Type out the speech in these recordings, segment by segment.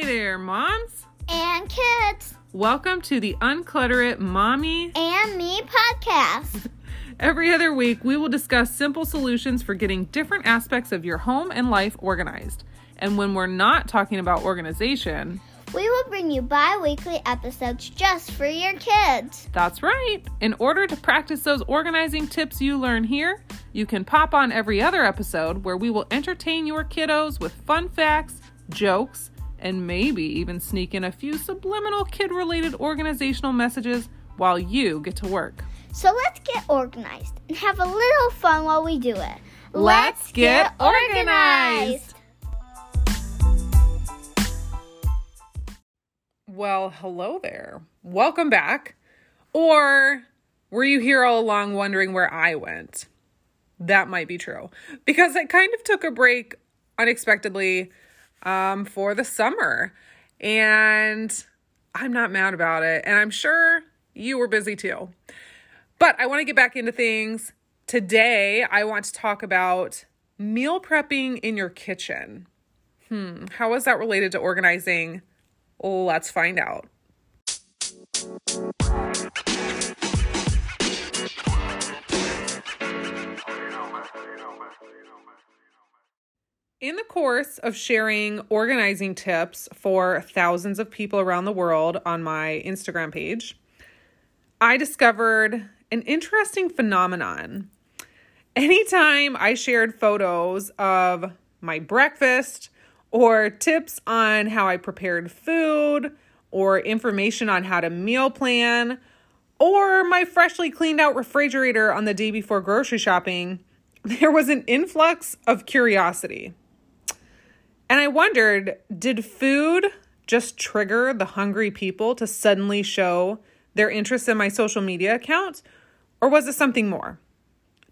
Hey there, moms. and kids Welcome to the Unclutter It Mommy. and me podcast. Every other week, we will discuss simple solutions for getting different aspects of your home and life organized. And when we're not talking about organization, We will bring you bi weekly episodes just for your kids. that's right. In order to practice those organizing tips you learn here, you can pop on every other episode where we will entertain your kiddos with fun facts, jokes, and maybe even sneak in a few subliminal kid related organizational messages while you get to work. So let's get organized and have a little fun while we do it. Let's get organized. Well, hello there. Welcome back. Or were you here all along wondering where I went? That might be true because I kind of took a break unexpectedly um, for the summer. And I'm not mad about it. And I'm sure you were busy too. But I want to get back into things. Today, I want to talk about meal prepping in your kitchen. Hmm, how is that related to organizing? Let's find out. In the course of sharing organizing tips for thousands of people around the world on my Instagram page, I discovered an interesting phenomenon. Anytime I shared photos of my breakfast or tips on how I prepared food or information on how to meal plan or my freshly cleaned out refrigerator on the day before grocery shopping, there was an influx of curiosity. And I wondered did food just trigger the hungry people to suddenly show their interest in my social media account? Or was it something more?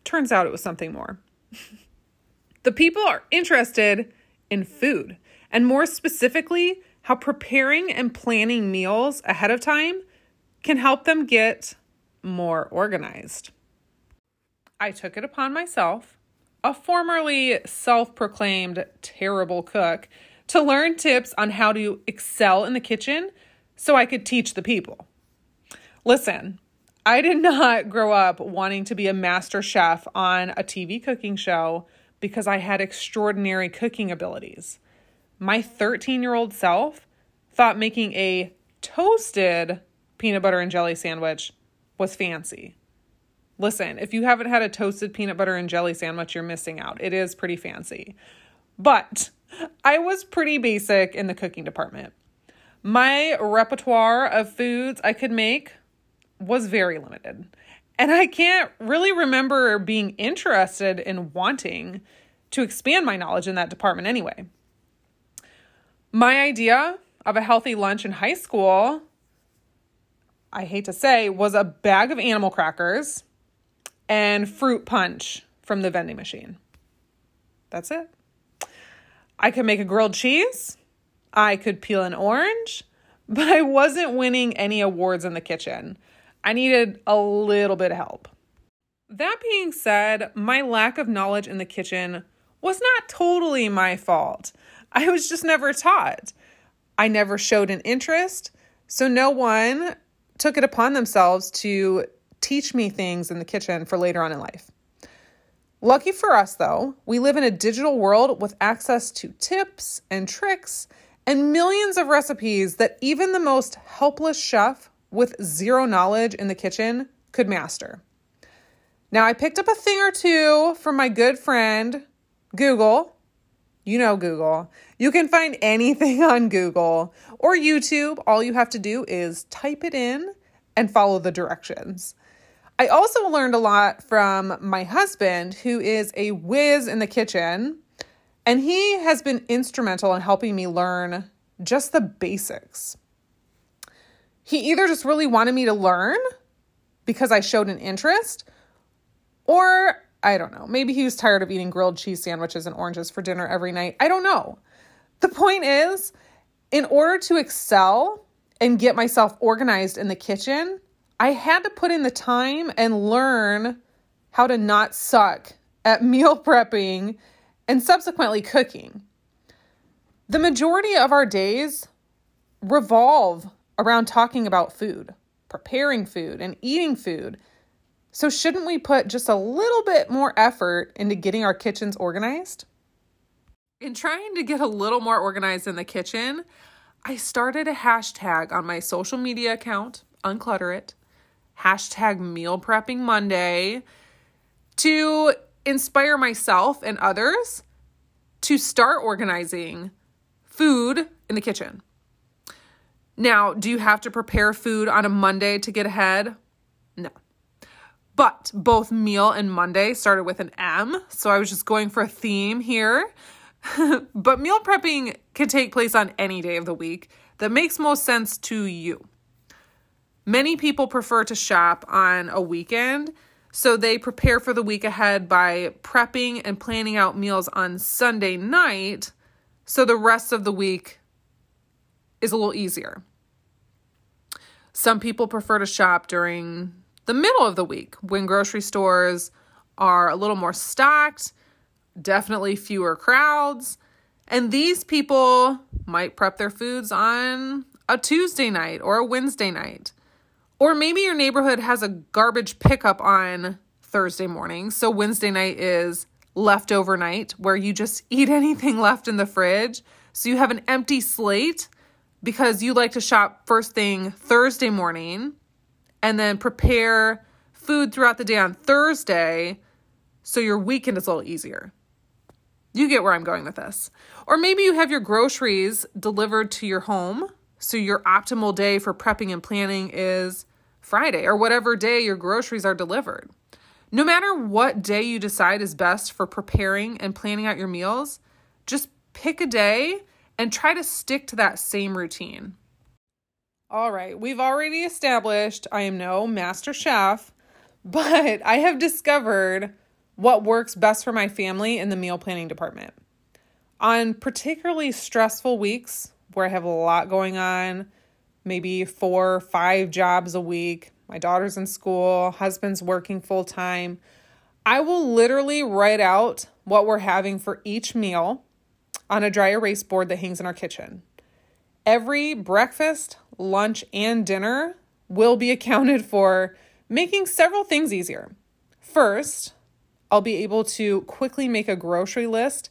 Turns out it was something more. the people are interested in food, and more specifically, how preparing and planning meals ahead of time can help them get more organized. I took it upon myself, a formerly self proclaimed terrible cook, to learn tips on how to excel in the kitchen so I could teach the people. Listen, I did not grow up wanting to be a master chef on a TV cooking show because I had extraordinary cooking abilities. My 13 year old self thought making a toasted peanut butter and jelly sandwich was fancy. Listen, if you haven't had a toasted peanut butter and jelly sandwich, you're missing out. It is pretty fancy. But I was pretty basic in the cooking department. My repertoire of foods I could make was very limited. And I can't really remember being interested in wanting to expand my knowledge in that department anyway. My idea of a healthy lunch in high school, I hate to say, was a bag of animal crackers and fruit punch from the vending machine. That's it. I could make a grilled cheese. I could peel an orange, but I wasn't winning any awards in the kitchen. I needed a little bit of help. That being said, my lack of knowledge in the kitchen was not totally my fault. I was just never taught. I never showed an interest, so no one took it upon themselves to teach me things in the kitchen for later on in life. Lucky for us, though, we live in a digital world with access to tips and tricks and millions of recipes that even the most helpless chef with zero knowledge in the kitchen could master. Now, I picked up a thing or two from my good friend, Google. You know Google. You can find anything on Google or YouTube. All you have to do is type it in and follow the directions. I also learned a lot from my husband, who is a whiz in the kitchen, and he has been instrumental in helping me learn just the basics. He either just really wanted me to learn because I showed an interest, or I don't know, maybe he was tired of eating grilled cheese sandwiches and oranges for dinner every night. I don't know. The point is, in order to excel and get myself organized in the kitchen, I had to put in the time and learn how to not suck at meal prepping and subsequently cooking. The majority of our days revolve around talking about food, preparing food, and eating food. So, shouldn't we put just a little bit more effort into getting our kitchens organized? In trying to get a little more organized in the kitchen, I started a hashtag on my social media account, Unclutter It, hashtag Meal Prepping Monday, to inspire myself and others to start organizing food in the kitchen. Now, do you have to prepare food on a Monday to get ahead? No. But both meal and Monday started with an M, so I was just going for a theme here. but meal prepping can take place on any day of the week that makes most sense to you. Many people prefer to shop on a weekend, so they prepare for the week ahead by prepping and planning out meals on Sunday night, so the rest of the week is a little easier. Some people prefer to shop during the middle of the week when grocery stores are a little more stocked definitely fewer crowds. And these people might prep their foods on a Tuesday night or a Wednesday night. Or maybe your neighborhood has a garbage pickup on Thursday morning. So Wednesday night is leftover night where you just eat anything left in the fridge. So you have an empty slate because you like to shop first thing Thursday morning and then prepare food throughout the day on Thursday so your weekend is a little easier. You get where I'm going with this. Or maybe you have your groceries delivered to your home. So your optimal day for prepping and planning is Friday or whatever day your groceries are delivered. No matter what day you decide is best for preparing and planning out your meals, just pick a day and try to stick to that same routine. All right, we've already established I am no master chef, but I have discovered what works best for my family in the meal planning department. On particularly stressful weeks where I have a lot going on, maybe four, five jobs a week, my daughter's in school, husband's working full time, I will literally write out what we're having for each meal on a dry erase board that hangs in our kitchen. Every breakfast, lunch, and dinner will be accounted for, making several things easier. First, I'll be able to quickly make a grocery list,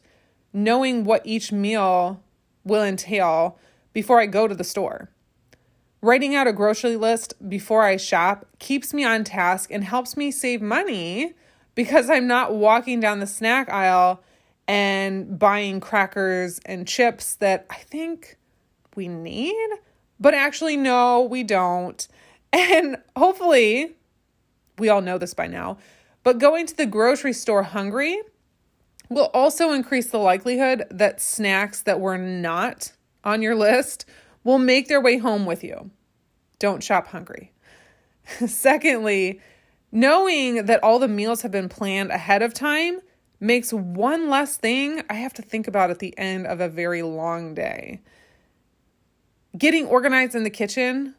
knowing what each meal will entail before I go to the store. Writing out a grocery list before I shop keeps me on task and helps me save money because I'm not walking down the snack aisle and buying crackers and chips that I think we need, but actually, no, we don't. And hopefully, we all know this by now. But going to the grocery store hungry will also increase the likelihood that snacks that were not on your list will make their way home with you. Don't shop hungry. Secondly, knowing that all the meals have been planned ahead of time makes one less thing I have to think about at the end of a very long day. Getting organized in the kitchen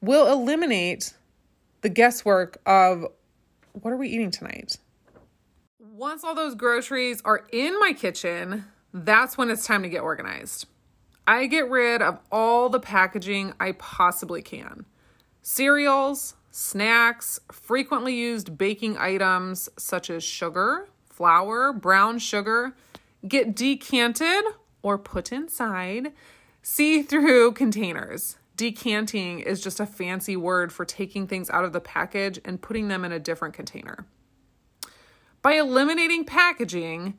will eliminate the guesswork of what are we eating tonight? Once all those groceries are in my kitchen, that's when it's time to get organized. I get rid of all the packaging I possibly can cereals, snacks, frequently used baking items such as sugar, flour, brown sugar get decanted or put inside see through containers. Decanting is just a fancy word for taking things out of the package and putting them in a different container. By eliminating packaging,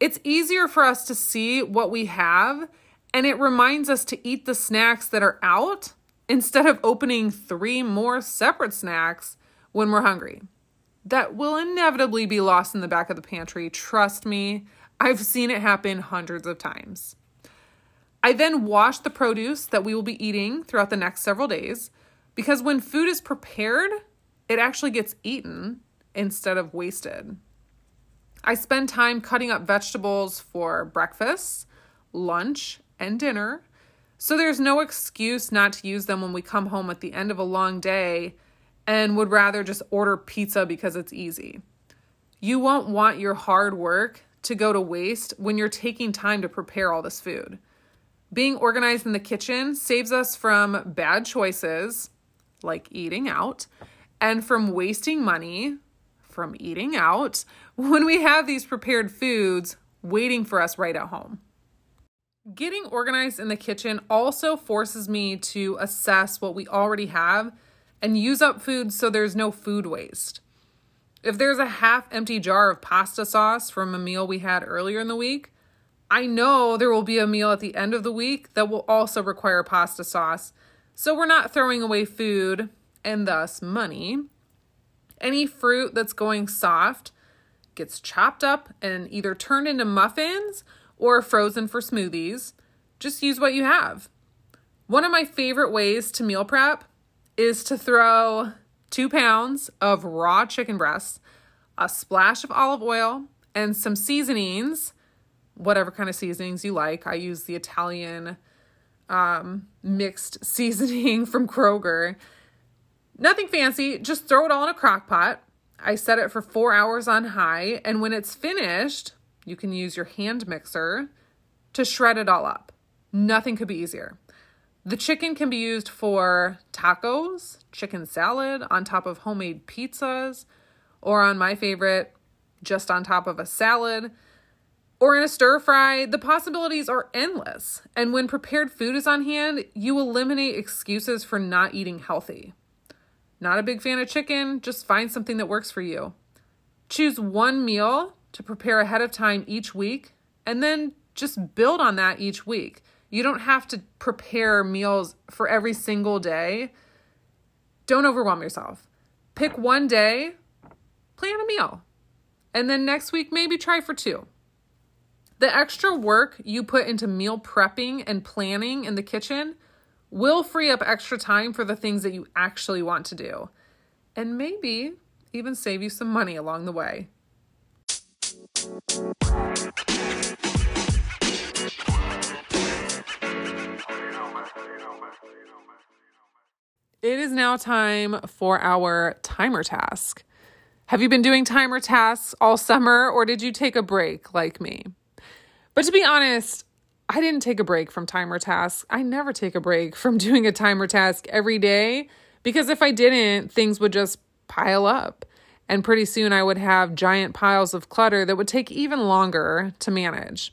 it's easier for us to see what we have and it reminds us to eat the snacks that are out instead of opening three more separate snacks when we're hungry. That will inevitably be lost in the back of the pantry. Trust me, I've seen it happen hundreds of times. I then wash the produce that we will be eating throughout the next several days because when food is prepared, it actually gets eaten instead of wasted. I spend time cutting up vegetables for breakfast, lunch, and dinner, so there's no excuse not to use them when we come home at the end of a long day and would rather just order pizza because it's easy. You won't want your hard work to go to waste when you're taking time to prepare all this food. Being organized in the kitchen saves us from bad choices, like eating out, and from wasting money from eating out when we have these prepared foods waiting for us right at home. Getting organized in the kitchen also forces me to assess what we already have and use up food so there's no food waste. If there's a half empty jar of pasta sauce from a meal we had earlier in the week, I know there will be a meal at the end of the week that will also require pasta sauce. So we're not throwing away food and thus money. Any fruit that's going soft gets chopped up and either turned into muffins or frozen for smoothies. Just use what you have. One of my favorite ways to meal prep is to throw two pounds of raw chicken breasts, a splash of olive oil, and some seasonings, whatever kind of seasonings you like. I use the Italian um, mixed seasoning from Kroger. Nothing fancy, just throw it all in a crock pot. I set it for four hours on high, and when it's finished, you can use your hand mixer to shred it all up. Nothing could be easier. The chicken can be used for tacos, chicken salad, on top of homemade pizzas, or on my favorite, just on top of a salad, or in a stir fry. The possibilities are endless. And when prepared food is on hand, you eliminate excuses for not eating healthy. Not a big fan of chicken, just find something that works for you. Choose one meal to prepare ahead of time each week, and then just build on that each week. You don't have to prepare meals for every single day. Don't overwhelm yourself. Pick one day, plan a meal, and then next week, maybe try for two. The extra work you put into meal prepping and planning in the kitchen will free up extra time for the things that you actually want to do, and maybe even save you some money along the way. It is now time for our timer task. Have you been doing timer tasks all summer or did you take a break like me? But to be honest, I didn't take a break from timer tasks. I never take a break from doing a timer task every day because if I didn't, things would just pile up. And pretty soon I would have giant piles of clutter that would take even longer to manage.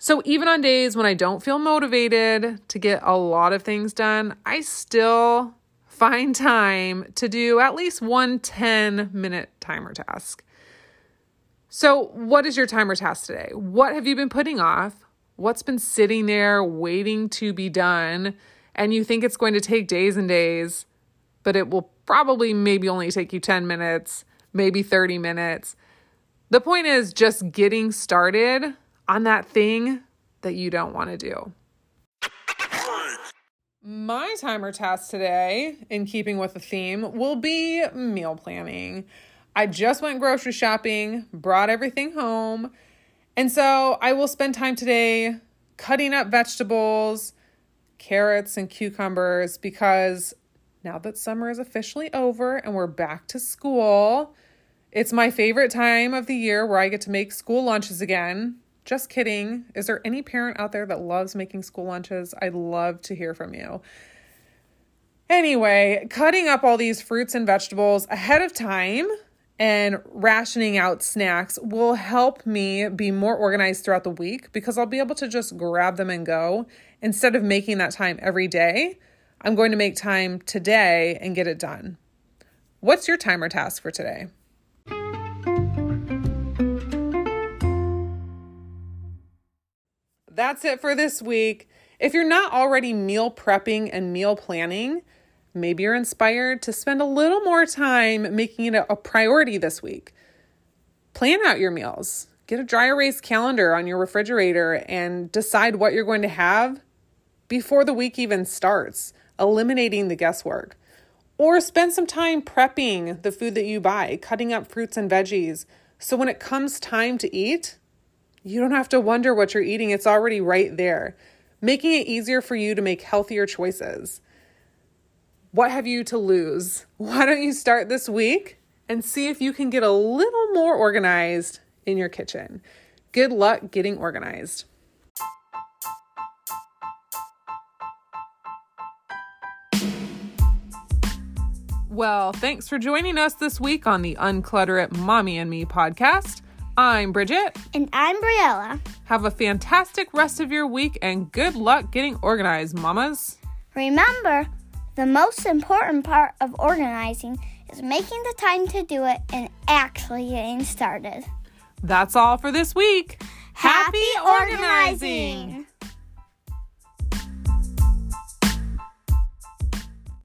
So even on days when I don't feel motivated to get a lot of things done, I still find time to do at least one 10 minute timer task. So, what is your timer task today? What have you been putting off? What's been sitting there waiting to be done? And you think it's going to take days and days, but it will probably maybe only take you 10 minutes, maybe 30 minutes. The point is just getting started on that thing that you don't want to do. My timer task today, in keeping with the theme, will be meal planning. I just went grocery shopping, brought everything home, and so I will spend time today cutting up vegetables, carrots, and cucumbers because now that summer is officially over and we're back to school, it's my favorite time of the year where I get to make school lunches again. Just kidding. Is there any parent out there that loves making school lunches? I'd love to hear from you. Anyway, cutting up all these fruits and vegetables ahead of time and rationing out snacks will help me be more organized throughout the week because I'll be able to just grab them and go instead of making that time every day. I'm going to make time today and get it done. What's your timer task for today? That's it for this week. If you're not already meal prepping and meal planning, maybe you're inspired to spend a little more time making it a priority this week. Plan out your meals. Get a dry erase calendar on your refrigerator and decide what you're going to have before the week even starts, eliminating the guesswork. Or spend some time prepping the food that you buy, cutting up fruits and veggies. So when it comes time to eat, you don't have to wonder what you're eating, it's already right there, making it easier for you to make healthier choices. What have you to lose? Why don't you start this week and see if you can get a little more organized in your kitchen? Good luck getting organized. Well, thanks for joining us this week on the Unclutter It Mommy and Me podcast. I'm Bridget. And I'm Briella. Have a fantastic rest of your week and good luck getting organized, mamas. Remember, the most important part of organizing is making the time to do it and actually getting started. That's all for this week. Happy organizing!